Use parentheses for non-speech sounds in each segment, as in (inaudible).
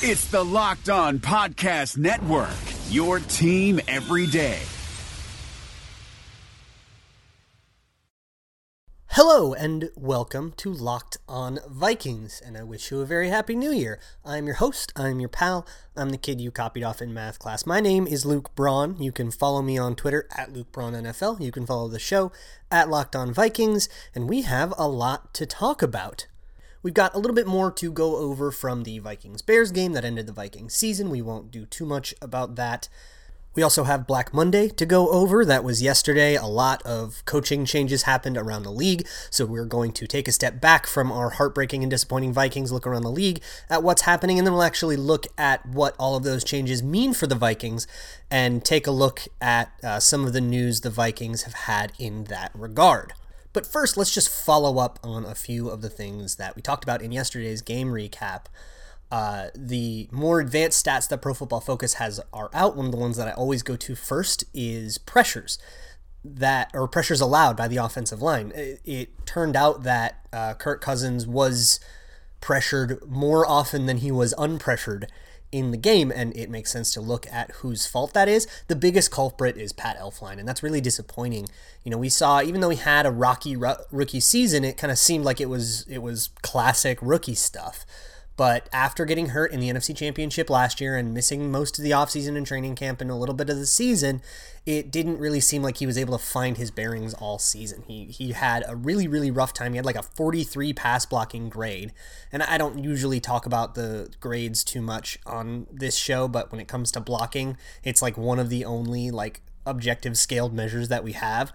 It's the Locked On Podcast Network, your team every day. Hello and welcome to Locked On Vikings, and I wish you a very happy new year. I'm your host, I'm your pal, I'm the kid you copied off in math class. My name is Luke Braun. You can follow me on Twitter at Luke Braun NFL. You can follow the show at Locked On Vikings, and we have a lot to talk about. We've got a little bit more to go over from the Vikings Bears game that ended the Vikings season. We won't do too much about that. We also have Black Monday to go over. That was yesterday. A lot of coaching changes happened around the league. So we're going to take a step back from our heartbreaking and disappointing Vikings, look around the league at what's happening, and then we'll actually look at what all of those changes mean for the Vikings and take a look at uh, some of the news the Vikings have had in that regard. But first, let's just follow up on a few of the things that we talked about in yesterday's game recap. Uh, the more advanced stats that Pro Football Focus has are out. One of the ones that I always go to first is pressures that or pressures allowed by the offensive line. It, it turned out that uh, Kirk Cousins was pressured more often than he was unpressured in the game, and it makes sense to look at whose fault that is. The biggest culprit is Pat Elflein, and that's really disappointing. You know, we saw even though he had a rocky rookie season, it kind of seemed like it was it was classic rookie stuff. But after getting hurt in the NFC Championship last year and missing most of the offseason and training camp and a little bit of the season, it didn't really seem like he was able to find his bearings all season. He he had a really really rough time. He had like a 43 pass blocking grade. And I don't usually talk about the grades too much on this show, but when it comes to blocking, it's like one of the only like objective scaled measures that we have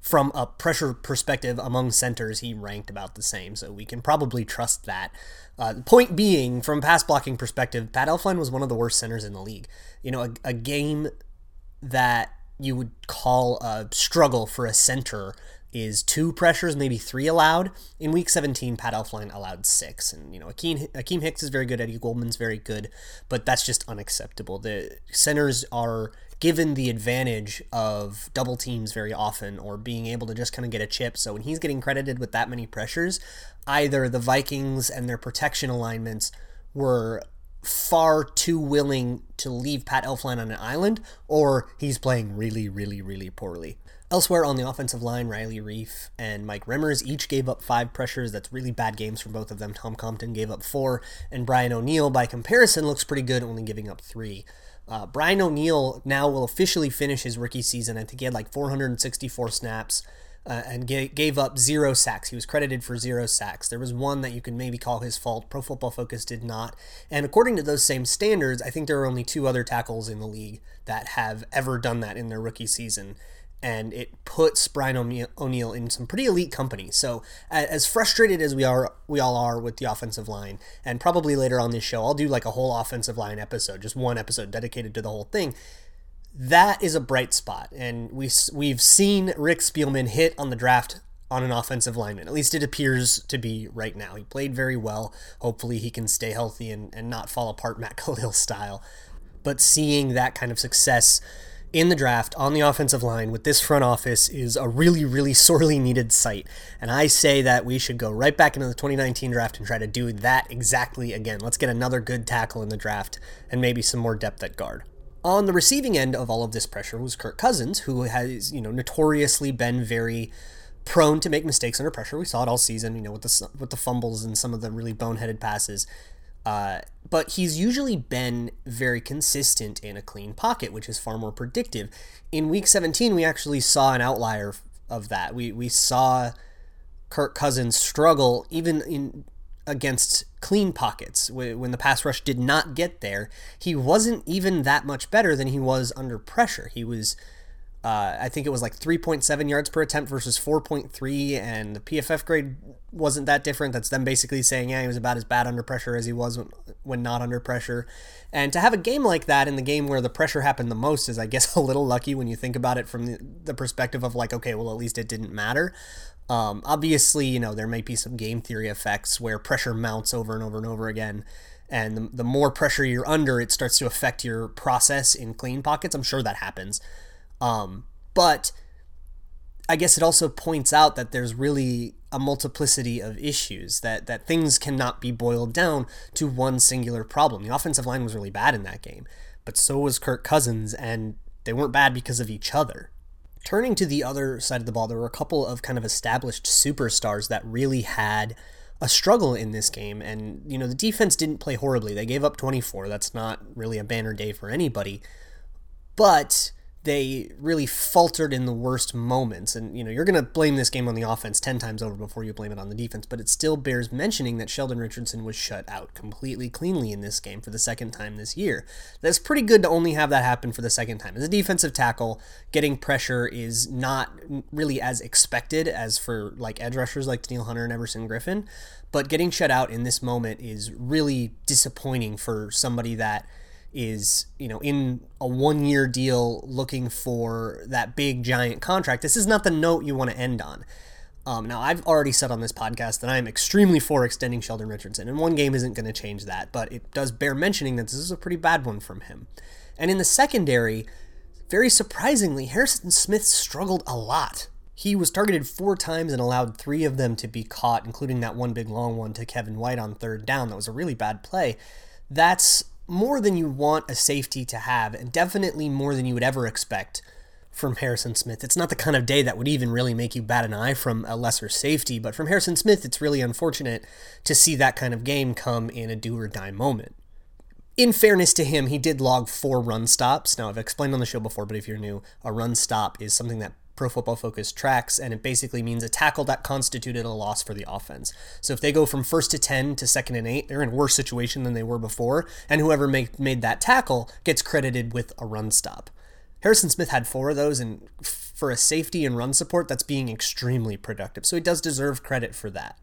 from a pressure perspective among centers, he ranked about the same, so we can probably trust that. Uh, point being, from pass blocking perspective, Pat Elflein was one of the worst centers in the league. You know, a, a game that you would call a struggle for a center is two pressures, maybe three allowed. In week 17, Pat Elflein allowed six. And, you know, Akeem, Akiem Hicks is very good, Eddie Goldman's very good, but that's just unacceptable. The centers are given the advantage of double teams very often or being able to just kind of get a chip. So when he's getting credited with that many pressures, either the Vikings and their protection alignments were far too willing to leave Pat Elflein on an island, or he's playing really, really, really poorly. Elsewhere on the offensive line, Riley Reiff and Mike Remmers each gave up five pressures. That's really bad games for both of them. Tom Compton gave up four, and Brian O'Neill, by comparison, looks pretty good, only giving up three. Uh, Brian O'Neill now will officially finish his rookie season. I think he had like 464 snaps uh, and gave up zero sacks. He was credited for zero sacks. There was one that you could maybe call his fault. Pro Football Focus did not. And according to those same standards, I think there are only two other tackles in the league that have ever done that in their rookie season and it puts Brian O'Neill in some pretty elite company. So as frustrated as we are, we all are with the offensive line, and probably later on this show, I'll do like a whole offensive line episode, just one episode dedicated to the whole thing. That is a bright spot, and we we've seen Rick Spielman hit on the draft on an offensive lineman. At least it appears to be right now. He played very well. Hopefully, he can stay healthy and, and not fall apart (laughs) Matt Kalil style. But seeing that kind of success in the draft on the offensive line with this front office is a really, really (laughs) sorely needed sight. And I say that we should go right back into the 2019 draft and try to do that exactly again. Let's get another good tackle in the draft and maybe some more depth at guard. On the receiving end of all of this pressure was Kirk Cousins, who has, you know, notoriously been very prone to make mistakes under pressure. We saw it all season, you know, with the with the fumbles and some of the really boneheaded passes. Uh, but he's usually been very consistent in a clean pocket, which is far more predictive. In week 17, we actually saw an outlier of that. We, we saw Kirk Cousins struggle even in against clean pockets when the pass rush did not get there. He wasn't even that much better than he was under pressure. He was uh, I think it was like 3.7 yards per attempt versus 4.3, and the PFF grade wasn't that different. That's them basically saying, yeah, he was about as bad under pressure as he was when, not under pressure. And to have a game like that in the game where the pressure happened the most is, I guess, (laughs) a little lucky when you think about it from the perspective of like, okay, well, at least it didn't matter. Um, obviously, you know, there may be some game theory effects where pressure mounts over and over and over again. And the, the more pressure you're under, it starts to affect your process in clean pockets. I'm sure that happens. Um, but I guess it also points out that there's really a multiplicity of issues that that things cannot be boiled down to one singular problem. The offensive line was really bad in that game, but so was Kirk Cousins and they weren't bad because of each other. Turning to the other side of the ball, there were a couple of kind of established superstars that really had a struggle in this game. And, you know, the defense didn't play horribly. They gave up 24. That's not really a banner day for anybody. But they really faltered in the worst moments. And, you know, you're going to blame this game on the offense 10 times over before you blame it on the defense, but it still bears mentioning that Sheldon Richardson was shut out completely cleanly in this game for the second time this year. That's pretty good to only have that happen for the second time. As a defensive tackle, getting pressure is not really as expected as for like edge rushers like Danielle Hunter and Everson Griffen, but getting shut out in this moment is really disappointing for somebody that is you know in a one year deal looking for that big giant contract this is not the note you want to end on. Um, now i've already said on this podcast that i'm extremely for extending sheldon richardson and one game isn't going to change that but it does bear mentioning that this is a pretty bad one from him. And in the secondary very surprisingly harrison smith struggled a lot. He was targeted four times and allowed three of them to be caught including that one big long one to kevin white on third down. That was a really bad play. That's more than you want a safety to have, and definitely more than you would ever expect from Harrison Smith. It's not the kind of day that would even really make you bat an eye from a lesser safety, but from Harrison Smith, it's really unfortunate to see that kind of game come in a do or die moment. In fairness to him, he did log four run stops. Now, I've explained on the show before, but if you're new, a run stop is something that Pro Football Focus tracks, and it basically means a tackle that constituted a loss for the offense. So if they go from first to 10 to second and eight, they're in a worse situation than they were before, and whoever make, made that tackle gets credited with a run stop. Harrison Smith had four of those, and for a safety and run support, that's being extremely productive. So he does deserve credit for that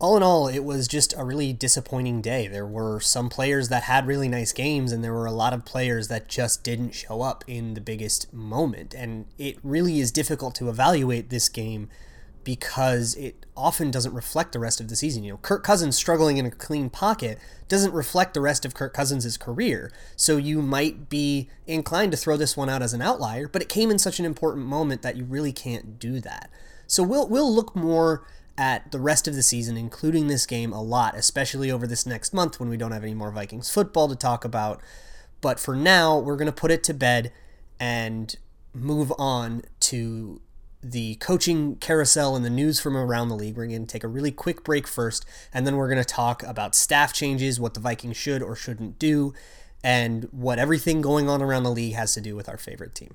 all in all, it was just a really disappointing day. There were some players that had really nice games, and there were a lot of players that just didn't show up in the biggest moment. And it really is difficult to evaluate this game because it often doesn't reflect the rest of the season. You know, Kirk Cousins struggling in a clean pocket doesn't reflect the rest of Kirk Cousins' career. So you might be inclined to throw this one out as an outlier, but it came in such an important moment that you really can't do that. So we'll we'll look more at the rest of the season, including this game, a lot, especially over this next month when we don't have any more Vikings football to talk about. But for now, we're going to put it to bed and move on to the coaching carousel and the news from around the league. We're going to take a really quick break first, and then we're going to talk about staff changes, what the Vikings should or shouldn't do, and what everything going on around the league has to do with our favorite team.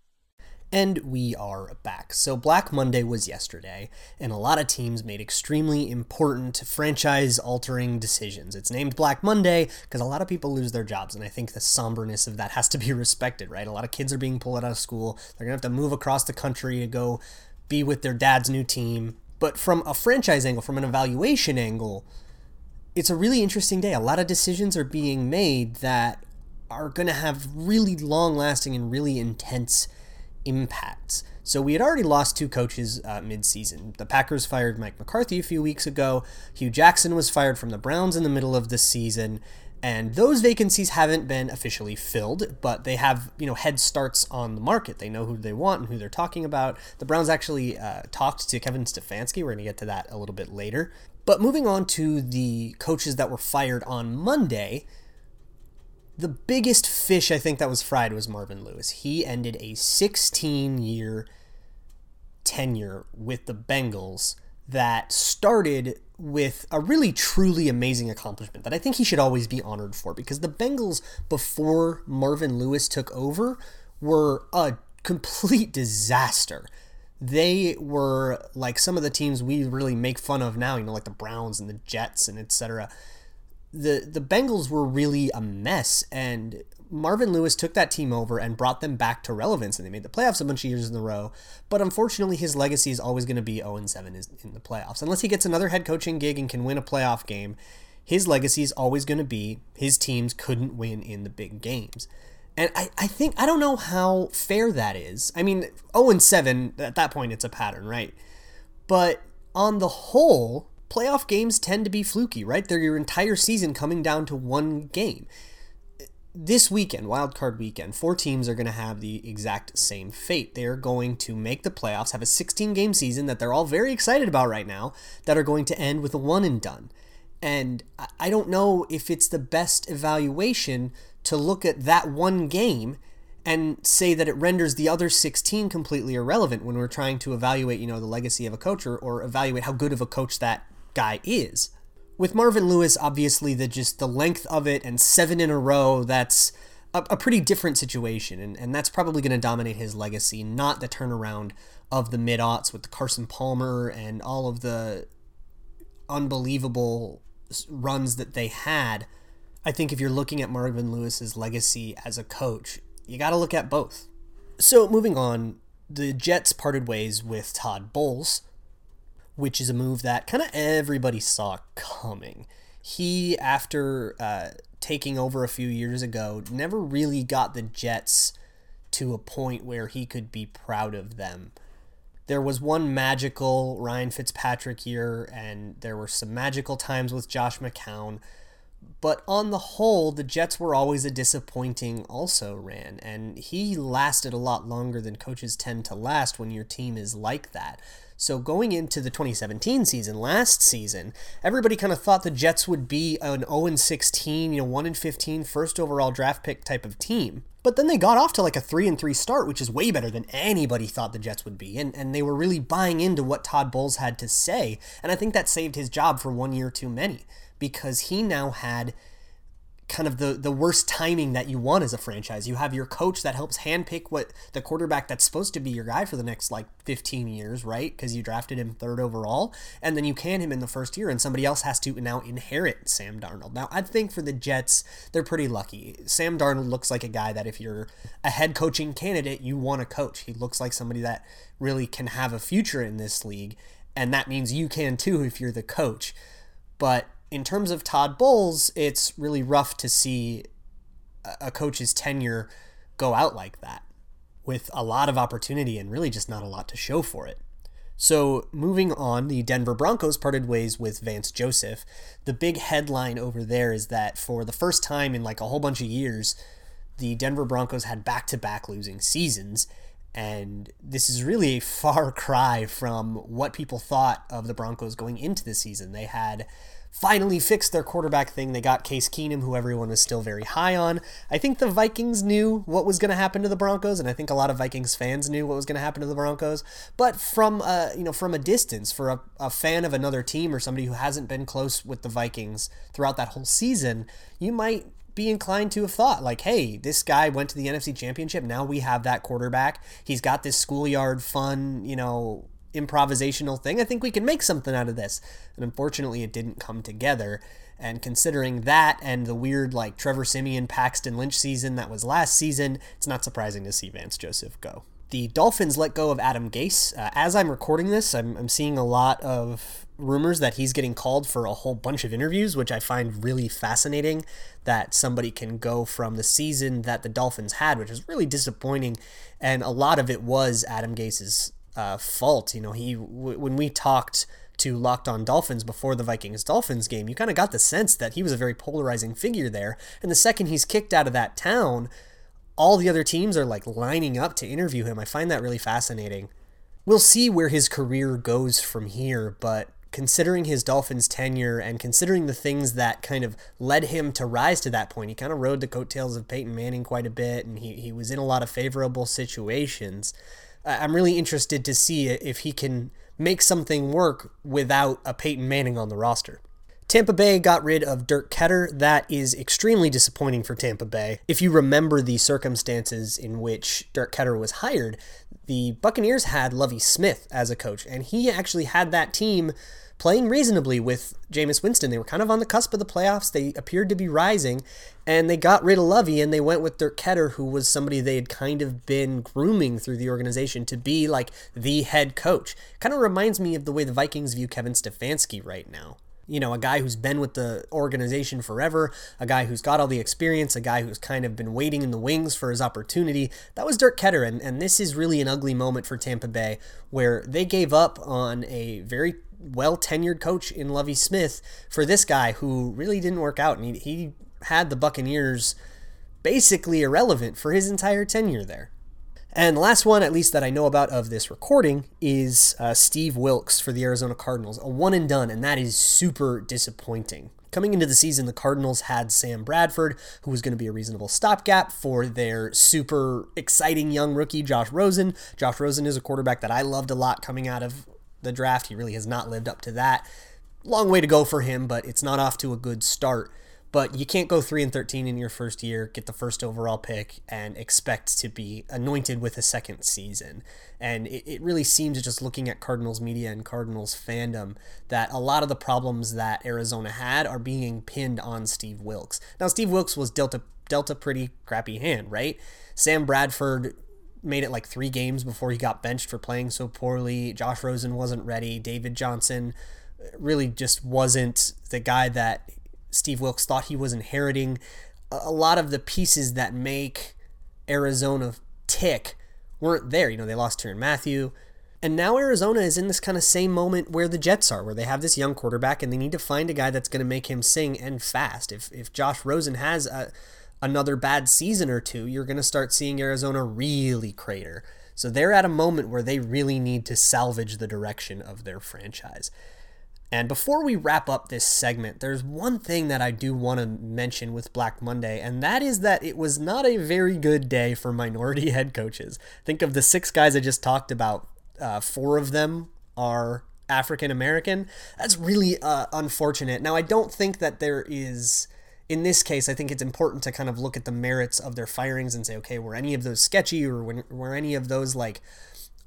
and we are back. So, Black Monday was yesterday, and a lot of teams made extremely important franchise altering decisions. It's named Black Monday because a lot of people lose their jobs, and I think the somberness of that has to be (laughs) respected, right? A lot of kids are being pulled out of school. They're going to have to move across the country to go be with their dad's new team. But from a franchise angle, from an evaluation angle, it's a really interesting day. A lot of decisions are being made that are going to have really long lasting and really intense impacts. So we had already lost two coaches uh, mid-season. The Packers fired Mike McCarthy a few weeks ago. Hue Jackson was fired from the Browns in the middle of the season. And those vacancies haven't been officially filled, but they have, you know, head starts on the market. They know who they want and who they're talking about. The Browns actually uh, talked to Kevin Stefanski. We're going to get to that a little bit later. But moving on to the coaches that were fired on Monday, the biggest fish I think that was fried was Marvin Lewis. He ended a 16 year tenure with the Bengals that started with a really truly amazing accomplishment that I think he should always be honored for because the Bengals before Marvin Lewis took over were a complete disaster. They were like some of the teams we really make fun of now, you know, like the Browns and the Jets and etc. The the Bengals were really a mess and Marvin Lewis took that team over and brought them back to relevance, and they made the playoffs a bunch of years in a row. But unfortunately, his legacy is always going to be 0 7 in the playoffs. Unless he gets another head coaching gig and can win a playoff game, his legacy is always going to be his teams couldn't win in the big games. And I, I think, I don't know how fair that is. I mean, 0 7, at that point, it's a pattern, right? But on the whole, playoff games tend to be fluky, right? They're your entire season coming down to one game this weekend, wild card weekend, four teams are going to have the exact same fate. They're going to make the playoffs, have a 16 game season that they're all very excited about right now, that are going to end with a one and done. And I don't know if it's the best evaluation to look at that one game and say that it renders the other 16 completely irrelevant when we're trying to evaluate, you know, the legacy of a coach or, or evaluate how good of a coach that guy is with Marvin Lewis, obviously the just the length of it and seven in a row, that's a, a pretty different situation, and, and that's probably going to dominate his legacy, not the turnaround of the mid aughts with Carson Palmer and all of the unbelievable runs that they had. I think if you're looking at Marvin Lewis's legacy as a coach, you got to look at both. So moving on, the Jets parted ways with Todd Bowles which is a move that kind of everybody saw coming. He, after uh, taking over a few years ago, never really got the Jets to a point where he could be proud of them. There was one magical Ryan Fitzpatrick year, and there were some magical times with Josh McCown. But on the whole, the Jets were always a disappointing also ran, and he lasted a lot longer than coaches tend to last when your team is like that. So going into the 2017 season, last season, everybody kind of thought the Jets would be an 0 16, you know, 1 15 first overall draft pick type of team. But then they got off to like a 3 and 3 start, which is way better than anybody thought the Jets would be. And and they were really buying into what Todd Bowles had to say, and I think that saved his job for one year too many because he now had kind of the the worst timing that you want as a franchise. You have your coach that helps handpick what the quarterback that's supposed to be your guy for the next like 15 years, right? Because you drafted him third overall, and then you can him in the first year, and somebody else has to now inherit Sam Darnold. Now, I think for the Jets, they're pretty lucky. Sam Darnold looks like a guy that if you're a head coaching candidate, you want to coach. He looks like somebody that really can have a future in this league, and that means you can too if you're the coach. But in terms of Todd Bowles, it's really rough to see a coach's tenure go out like that with a lot of opportunity and really just not a lot to show for it. So, moving on, the Denver Broncos parted ways with Vance Joseph. The big headline over there is that for the first time in like a whole bunch of years, the Denver Broncos had back to back losing seasons. And this is really a far (laughs) cry from what people thought of the Broncos going into the season. They had finally fixed their quarterback thing. They got Case Keenum, who everyone was still very high on. I think the Vikings knew what was going to happen to the Broncos, and I think a lot of Vikings fans knew what was going to happen to the Broncos. But from a, you know from a distance, for a, a fan of another team or somebody who hasn't been close with the Vikings throughout that whole season, you might be inclined to have thought like, hey, this guy went to the NFC Championship. Now we have that quarterback. He's got this schoolyard fun, you know, improvisational thing. I think we can make something out of this. And unfortunately, it didn't come together. And considering that and the weird, like Trevor Siemian, Paxton Lynch season that was last season, it's not surprising to see Vance Joseph go. The Dolphins let go of Adam Gase. Uh, as I'm recording this, I'm, I'm seeing a lot of rumors that he's getting called for a whole bunch of interviews, which I find really fascinating that somebody can go from the season that the Dolphins had, which was really disappointing. And a lot of it was Adam Gase's uh, fault. You know, he w- when we talked to Locked On Dolphins before the Vikings Dolphins game, you kind of got the sense that he was a very polarizing figure there. And the second he's kicked out of that town, all the other teams are like lining up to interview him. I find that really fascinating. We'll see where his career goes from here, but considering his Dolphins tenure and considering the things that kind of led him to rise to that point, he kind of rode the coattails of Peyton Manning quite a bit and he, he was in a lot of favorable situations. I'm really interested to see if he can make something work without a Peyton Manning on the roster. Tampa Bay got rid of Dirk Koetter. That is extremely disappointing for Tampa Bay. If you remember the circumstances in which Dirk Koetter was hired, the Buccaneers had Lovie Smith as a coach, and he actually had that team playing reasonably with Jameis Winston. They were kind of on the cusp of the playoffs. They appeared to be rising, and they got rid of Lovie and they went with Dirk Koetter, who was somebody they had kind of been grooming through the organization to be like the head coach. Kind of reminds me of the way the Vikings view Kevin Stefanski right now you know, a guy who's been with the organization forever, a guy who's got all the experience, a guy who's kind of been waiting in the wings for his opportunity. That was Dirk Koetter, and, and this is really an ugly moment for Tampa Bay where they gave up on a very well tenured coach in Lovie Smith for this guy who really didn't work out. And he, he had the Buccaneers basically irrelevant for his entire tenure there. And the last one, at least that I know about of this recording, is uh, Steve Wilks for the Arizona Cardinals, a one and done, and that is super disappointing. Coming into the season, the Cardinals had Sam Bradford, who was going to be a reasonable stopgap for their super exciting young rookie, Josh Rosen. Josh Rosen is a quarterback that I loved a lot coming out of the draft. He really has not lived up to that. Long way to go for him, but it's not off to a good start. But you can't go 3 and 13 in your first year, get the first overall pick, and expect to be anointed with a second season. And it, it really seems, just looking at Cardinals media and Cardinals fandom, that a lot of the problems that Arizona had are being pinned on Steve Wilks. Now, Steve Wilks was dealt a, dealt a pretty crappy hand, right? Sam Bradford made it like three games before he got benched for playing so poorly. Josh Rosen wasn't ready. David Johnson really just wasn't the guy that Steve Wilks thought he was inheriting. A lot of the pieces that make Arizona tick weren't there. You know, they lost Tyrann Mathieu. And now Arizona is in this kind of same moment where the Jets are, where they have this young quarterback and they need to find a guy that's going to make him sing and fast. If, if Josh Rosen has a, another bad season or two, you're going to start seeing Arizona really crater. So they're at a moment where they really need to salvage the direction of their franchise. And before we wrap up this segment, there's one thing that I do want to mention with Black Monday, and that is that it was not a very good day for minority (laughs) head coaches. Think of the six guys I just talked about, uh, four of them are African American. That's really uh, unfortunate. Now, I don't think that there is in this case, I think it's important to kind of look at the merits of their firings and say, okay, were any of those sketchy or were any of those like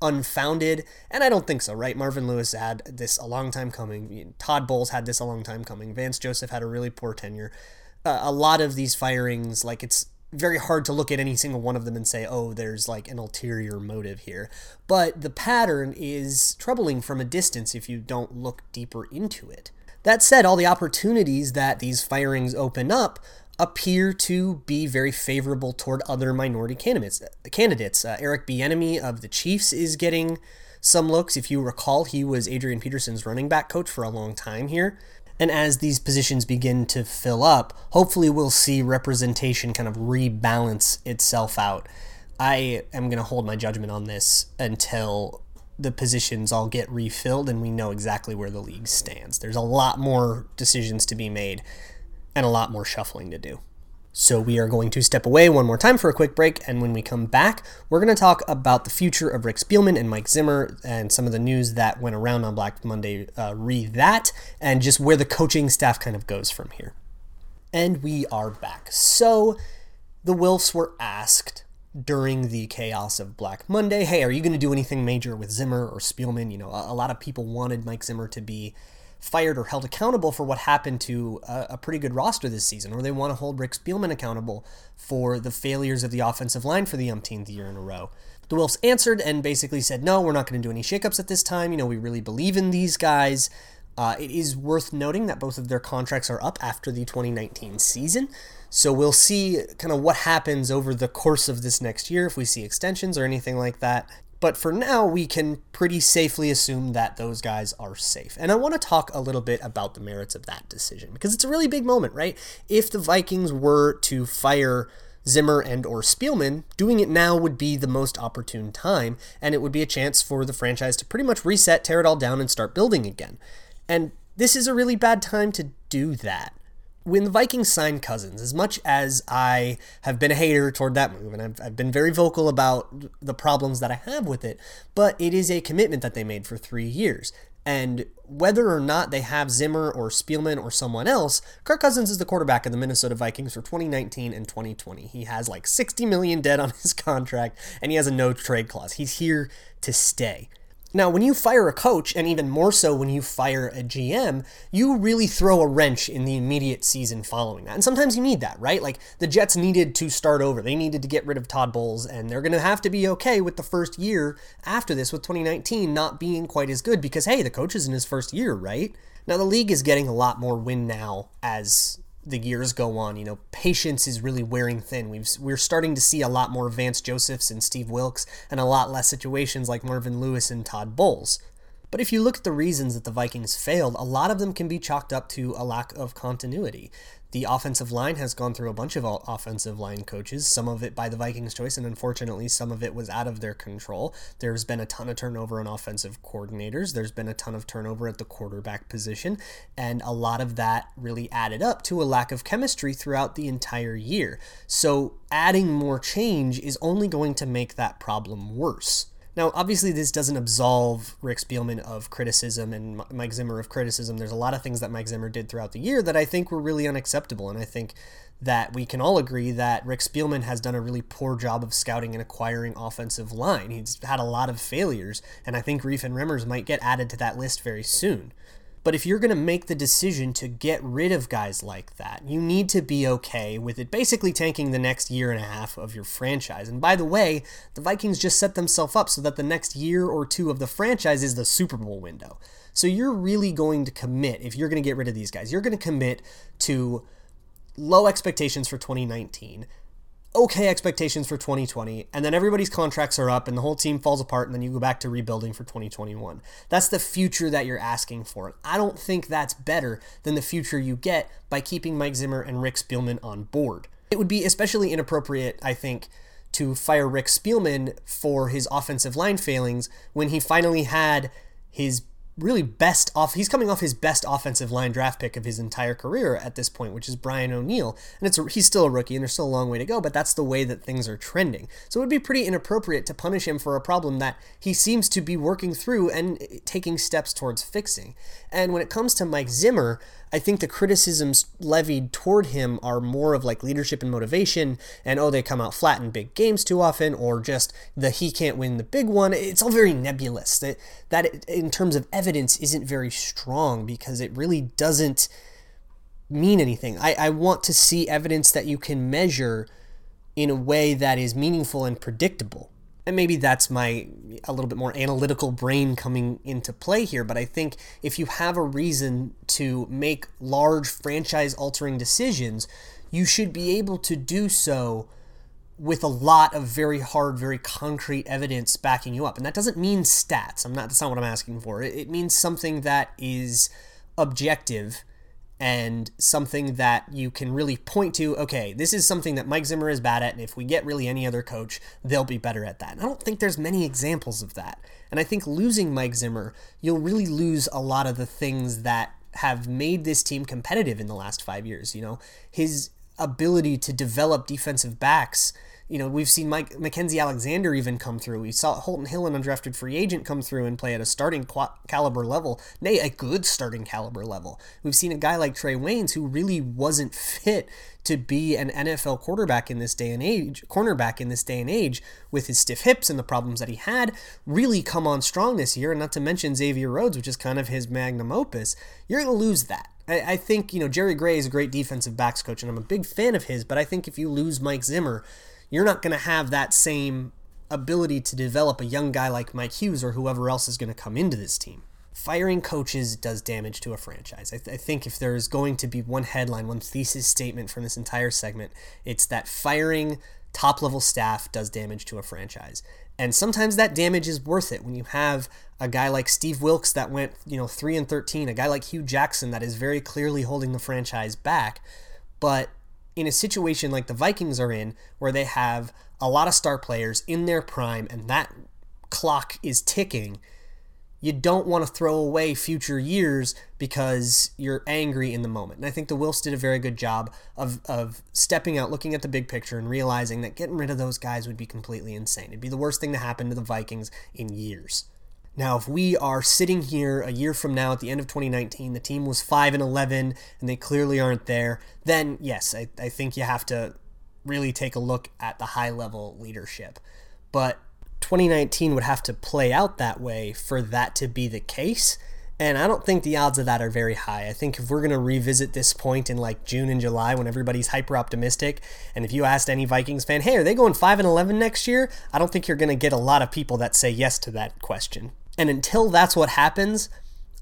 unfounded? And I don't think so, right? Marvin Lewis had this a long time coming. Todd Bowles had this a long time coming. Vance Joseph had a really poor tenure. Uh, a lot of these firings, like it's very hard to look at any single one of them and say, oh, there's like an ulterior motive here. But the pattern is troubling from a distance if you don't look deeper into it. That said, all the opportunities that these firings open up appear to be very favorable toward other minority candidates. Candidates, uh, Eric Bieniemy of the Chiefs is getting some looks. If you recall, he was Adrian Peterson's running back coach for a long time here. And as these positions begin to fill up, hopefully we'll see representation kind of rebalance itself out. I am going to hold my judgment on this until the positions all get refilled and we know exactly where the league stands. There's a lot more decisions to be made and a lot more shuffling to do. So we are going to step away one more time for a quick break, and when we come back, we're going to talk about the future of Rick Spielman and Mike Zimmer and some of the news that went around on Black Monday. Uh, read that, and just where the coaching staff kind of goes from here. And we are back. So the Wilfs were asked during the chaos of Black Monday. Hey, are you going to do anything major with Zimmer or Spielman? You know, a, a, lot of people wanted Mike Zimmer to be fired or held accountable for what happened to a, a pretty good roster this season, or they want to hold Rick Spielman accountable for the failures of the offensive line for the umpteenth year in a row. The Wilfs answered and basically said, no, we're not going to do any shakeups at this time. You know, we really believe in these guys. Uh, it is worth noting that both of their contracts are up after the 2019 season. So we'll see kind of what happens over the course of this next year if we see extensions or anything like that. But for now, we can pretty safely assume that those guys are safe. And I want to talk a little bit about the merits of that decision because it's a really big moment, right? If the Vikings were to fire Zimmer and or Spielman, doing it now would be the most opportune time, and it would be a chance for the franchise to pretty much reset, tear it all down, and start building again. And this is a really bad time to do that when the Vikings signed Cousins, as much as I have been a hater toward that move, and I've, I've been very vocal about the problems that I have with it, but it is a commitment that they made for three years. And whether or not they have Zimmer or Spielman or someone else, Kirk Cousins is the quarterback of the Minnesota Vikings for 2019 and 2020. He has like 60 million dead on his (laughs) contract, and he has a no trade clause. He's here to stay. Now, when you fire a coach, and even more so when you fire a GM, you really throw a wrench in the immediate season following that. And sometimes you need that, right? Like the Jets needed to start over. They needed to get rid of Todd Bowles, and they're going to have to be okay with the first year after this, with 2019 not being quite as good because, hey, the coach is in his first year, right? Now, the league is getting a lot more win now as the years go on, you know, patience is really wearing thin. We've we're starting to see a lot more Vance Josephs and Steve Wilks, and a lot less situations like Marvin Lewis and Todd Bowles. But if you look at the reasons that the Vikings failed, a lot of them can be chalked up to a lack of continuity. The offensive line has gone through a bunch of offensive line coaches, some of it by the Vikings' choice, and unfortunately, some of it was out of their control. There's been a ton of turnover on offensive coordinators, there's been a ton of turnover at the quarterback position, and a lot of that really added up to a lack of chemistry throughout the entire year. So, adding more change is only going to make that problem worse. Now, obviously, this doesn't absolve Rick Spielman of criticism and Mike Zimmer of criticism. There's a lot of things that Mike Zimmer did throughout the year that I think were really unacceptable. And I think that we can all agree that Rick Spielman has done a really poor job of scouting and acquiring offensive line. He's had a lot of failures, and I think Reiff and Remmers might get added to that list very soon. But if you're going to make the decision to get rid of guys like that, you need to be okay with it basically tanking the next year and a half of your franchise. And by the way, the Vikings just set themselves up so that the next year or two of the franchise is the Super Bowl window. So you're really going to commit, if you're going to get rid of these guys, you're going to commit to low expectations for 2019 okay expectations for 2020, and then everybody's contracts are up and the whole team falls apart, and then you go back to rebuilding for 2021. That's the future that you're asking for. I don't think that's better than the future you get by keeping Mike Zimmer and Rick Spielman on board. It would be especially inappropriate, I think, to fire Rick Spielman for his offensive line failings when he finally had his really best off. He's coming off his best offensive line draft pick of his entire career at this point, which is Brian O'Neill, and it's a, he's still a rookie, and there's still a long way to go. But that's the way that things are trending. So it would be pretty inappropriate to punish him for a problem that he seems to be working through and taking steps towards fixing. And when it comes to Mike Zimmer, I think the criticisms levied toward him are more of like leadership and motivation, and oh, they come out flat in big games too often, or just the he can't win the big one. It's all very nebulous. That that in terms of evidence isn't very strong because it really doesn't mean anything. I, I want to see evidence that you can measure in a way that is meaningful and predictable and maybe that's my a little bit more analytical brain coming into play here but i think if you have a reason to make large franchise altering decisions you should be able to do so with a lot of very hard very concrete evidence backing you up. And that doesn't mean stats. I'm not that's not what i'm asking for. It, it means something that is objective and something that you can really point to okay, this is something that Mike Zimmer is bad at, and if we get really any other coach, they'll be better at that. And I don't think there's many examples of that. And I think losing Mike Zimmer, you'll really lose a lot of the things that have made this team competitive in the last five years. You know, his ability to develop defensive backs you know, we've seen Mike Mackensie Alexander even come through. We saw Holton Hill, an undrafted free agent, come through and play at a starting caliber level, nay, a good starting caliber level. We've seen a guy like Trae Waynes who really wasn't fit to be an NFL quarterback in this day and age, cornerback in this day and age, with his stiff hips and the problems that he had, really come on strong this year. And not to mention Xavier Rhodes, which is kind of his magnum opus. You're going to lose that. I think, you know, Jerry Gray is a great defensive backs coach, and I'm a big fan of his, but I think if you lose Mike Zimmer, you're not going to have that same ability to develop a young guy like Mike Hughes or whoever else is going to come into this team. Firing coaches does damage to a franchise. I, th- I think if there is going to be one headline, one thesis statement from this entire segment, it's that firing top level staff does damage to a franchise. And sometimes that damage is worth it when you have a guy like Steve Wilks that went, you know, 3 and 13, a guy like Hue Jackson that is very clearly holding the franchise back. But in a situation like the Vikings are in, where they have a lot of star players in their prime and that clock is ticking, you don't want to throw away future years because you're angry in the moment. And I think the Wilfs did a very good job of, of stepping out, looking at the big picture, and realizing that getting rid of those guys would be completely insane. It'd be the worst thing to happen to the Vikings in years. Now, if we are sitting here a year from now at the end of 2019, the team was 5 and 11 and they clearly aren't there, then yes, I, I think you have to really take a look at the high level leadership. But 2019 would have to play out that way for that to be the case. And I don't think the odds of that are very high. I think if we're going to revisit this point in like June and July when everybody's hyper optimistic, and if you asked any Vikings fan, hey, are they going 5 and 11 next year? I don't think you're going to get a lot of people that say yes to that question. And until that's what happens,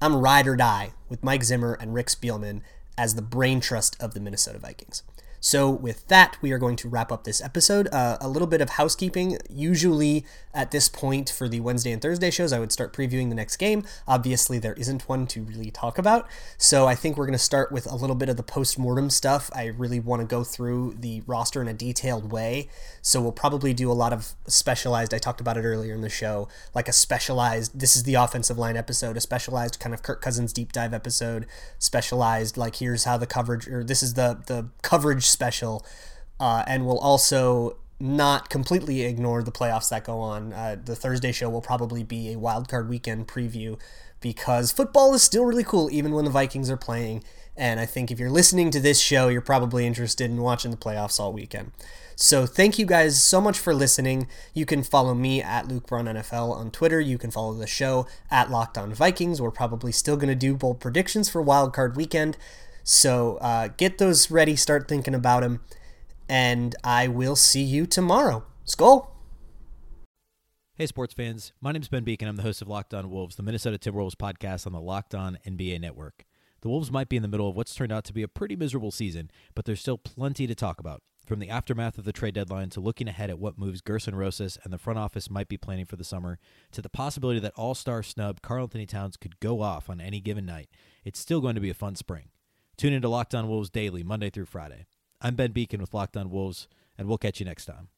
I'm ride or die with Mike Zimmer and Rick Spielman as the brain trust of the Minnesota Vikings. So, with that, we are going to wrap up this episode. Uh, a little bit of housekeeping. Usually, at this point for the Wednesday and Thursday shows, I would start previewing the next game. Obviously, there isn't one to really talk about. So, I think we're going to start with a little bit of the post mortem stuff. I really want to go through the roster in a detailed way. So, we'll probably do a lot of specialized, I talked about it earlier in the show, like a specialized, this is the offensive line episode, a specialized kind of Kirk Cousins deep dive episode, specialized, like here's how the coverage, or this is the, the coverage special, uh, and we'll also not completely ignore the playoffs that go on. Uh, the Thursday show will probably be a wild card weekend preview because football is still really cool even when the Vikings are playing. And I think if you're listening to this show, you're probably interested in watching the playoffs all weekend. So thank you guys so much for listening. You can follow me at Luke Braun NFL on Twitter. You can follow the show at Locked On Vikings. We're probably still going to do bold predictions for Wild Card Weekend. So uh, get those ready, start thinking about them, and I will see you tomorrow. Skol. Hey, sports fans. My name is Ben Beecken. I'm the host of Locked On Wolves, the Minnesota Timberwolves podcast on the Locked On NBA network. The Wolves might be in the middle of what's turned out to be a pretty miserable season, but there's still plenty to talk about. From the aftermath of the trade deadline to looking ahead at what moves Gersson Rosas and the front office might be planning for the summer, to the possibility that all star snub Karl-Anthony Towns could go off on any given night, it's still going to be a fun spring. Tune into Locked On Wolves daily, Monday through Friday. I'm Ben Beecken with Locked On Wolves, and we'll catch you next time.